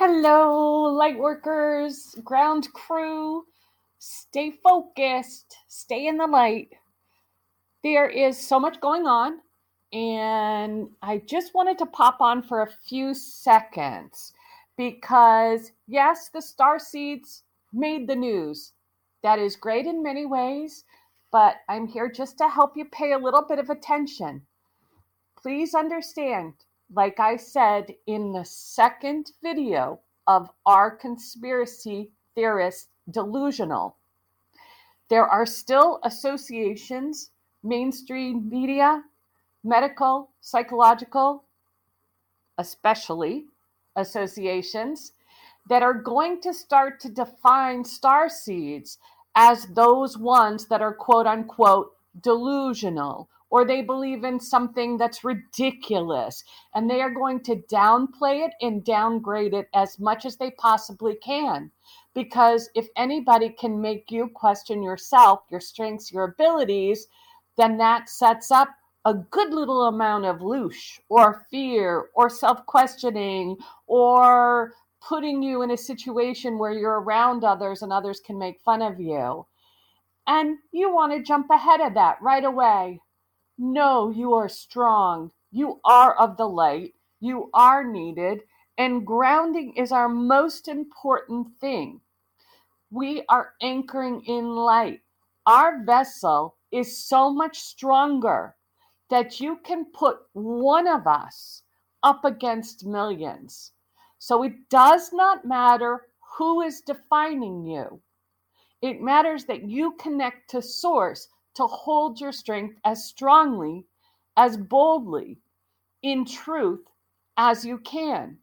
Hello, lightworkers, ground crew. Stay focused, stay in the light. There is so much going on, and I just wanted to pop on for a few seconds because, yes, the star seeds made the news. That is great in many ways, but I'm here just to help you pay a little bit of attention. Please understand like I said in the second video of our conspiracy theorist delusional, there are still associations, mainstream media, medical, psychological, especially associations, that are going to start to define star seeds as those ones that are quote unquote delusional or they believe in something that's ridiculous and they are going to downplay it and downgrade it as much as they possibly can. Because if anybody can make you question yourself, your strengths, your abilities, then that sets up a good little amount of loosh or fear or self questioning or putting you in a situation where you're around others and others can make fun of you. And you want to jump ahead of that right away. No, you are strong. You are of the light. You are needed. And grounding is our most important thing. We are anchoring in light. Our vessel is so much stronger that you can put one of us up against millions. So it does not matter who is defining you. It matters that you connect to source to hold your strength as strongly, as boldly, in truth as you can.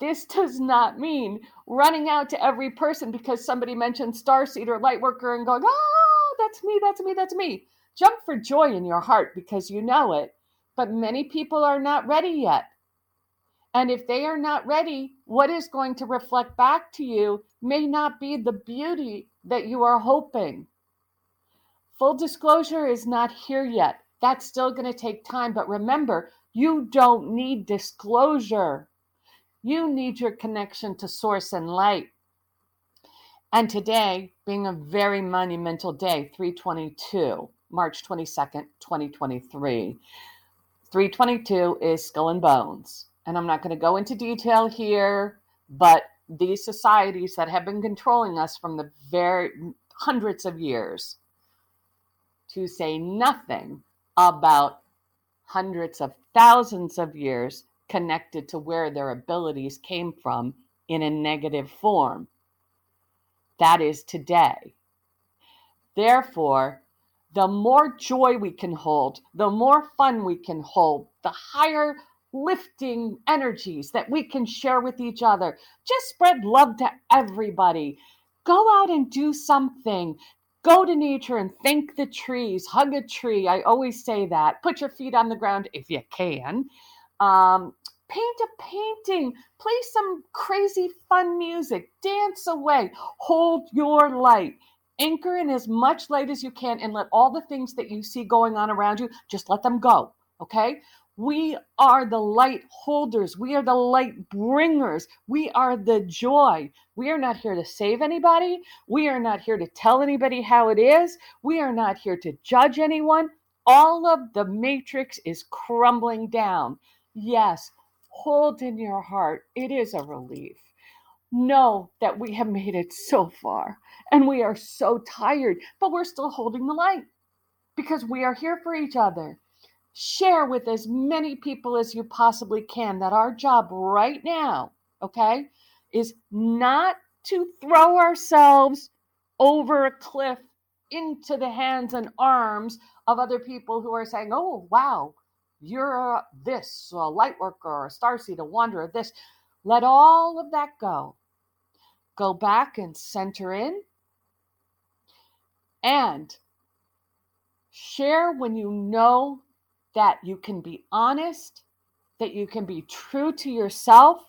This does not mean running out to every person because somebody mentioned Starseed or Lightworker and going, oh, that's me, that's me, that's me. Jump for joy in your heart because you know it. But many people are not ready yet. And if they are not ready, what is going to reflect back to you may not be the beauty that you are hoping. Full disclosure is not here yet. That's still going to take time. But remember, you don't need disclosure. You need your connection to source and light. And today, being a very monumental day, 322, March 22nd, 2023. 322 is skull and bones. And I'm not going to go into detail here, but these societies that have been controlling us from the very hundreds of years to say nothing about hundreds of thousands of years connected to where their abilities came from in a negative form. That is today. Therefore, the more joy we can hold, the more fun we can hold, the higher lifting energies that we can share with each other. Just spread love to everybody. Go out and do something go to nature and thank the trees, hug a tree. I always say that. Put your feet on the ground if you can. Um, paint a painting, play some crazy fun music, dance away, hold your light. Anchor in as much light as you can and let all the things that you see going on around you, just let them go. Okay? We are the light holders. We are the light bringers. We are the joy. We are not here to save anybody. We are not here to tell anybody how it is. We are not here to judge anyone. All of the matrix is crumbling down. Yes, hold in your heart. It is a relief. Know that we have made it so far and we are so tired, but we're still holding the light because we are here for each other share with as many people as you possibly can that our job right now, okay, is not to throw ourselves over a cliff into the hands and arms of other people who are saying, oh, wow, you're this, a light worker, or a starseed, a wanderer, this. Let all of that go. Go back and center in and share when you know that you can be honest, that you can be true to yourself,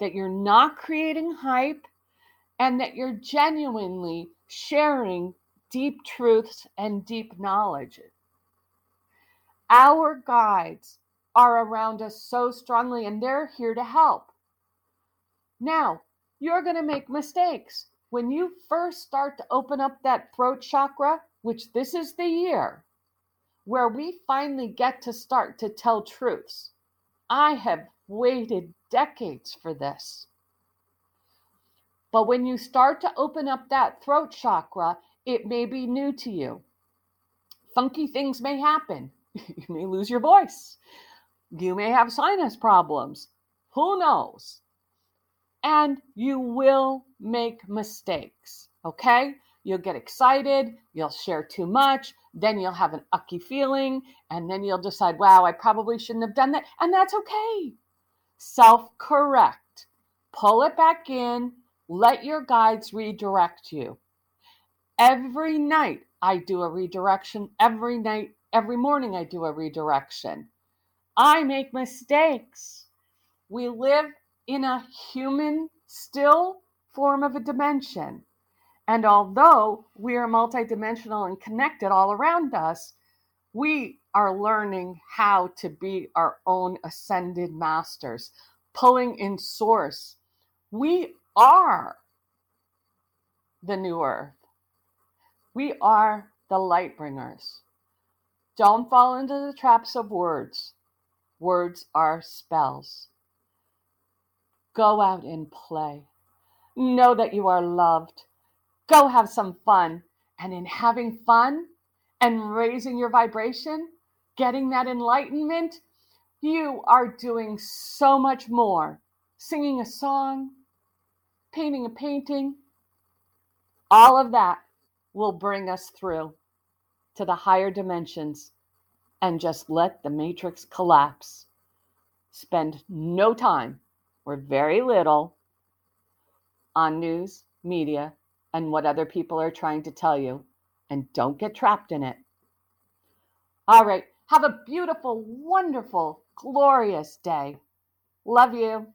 that you're not creating hype, and that you're genuinely sharing deep truths and deep knowledge. Our guides are around us so strongly, and they're here to help. Now, you're going to make mistakes. When you first start to open up that throat chakra, which this is the year where we finally get to start to tell truths. I have waited decades for this. But when you start to open up that throat chakra, it may be new to you. Funky things may happen. You may lose your voice. You may have sinus problems. Who knows? And you will make mistakes. Okay? You'll get excited. You'll share too much. Then you'll have an ucky feeling. And then you'll decide, wow, I probably shouldn't have done that. And that's okay. Self correct. Pull it back in let your guides redirect you. Every night I do a redirection. Every night, every morning I do a redirection. I make mistakes. We live in a human, still form of a dimension. And although we are multidimensional and connected all around us, we are learning how to be our own ascended masters, pulling in source. We are the new earth. We are the light bringers. Don't fall into the traps of words. Words are spells. Go out and play. Know that you are loved. Go have some fun. And in having fun and raising your vibration, getting that enlightenment, you are doing so much more. Singing a song, painting a painting, all of that will bring us through to the higher dimensions and just let the matrix collapse. Spend no time or very little on news, media, and what other people are trying to tell you, and don't get trapped in it. All right. Have a beautiful, wonderful, glorious day. Love you.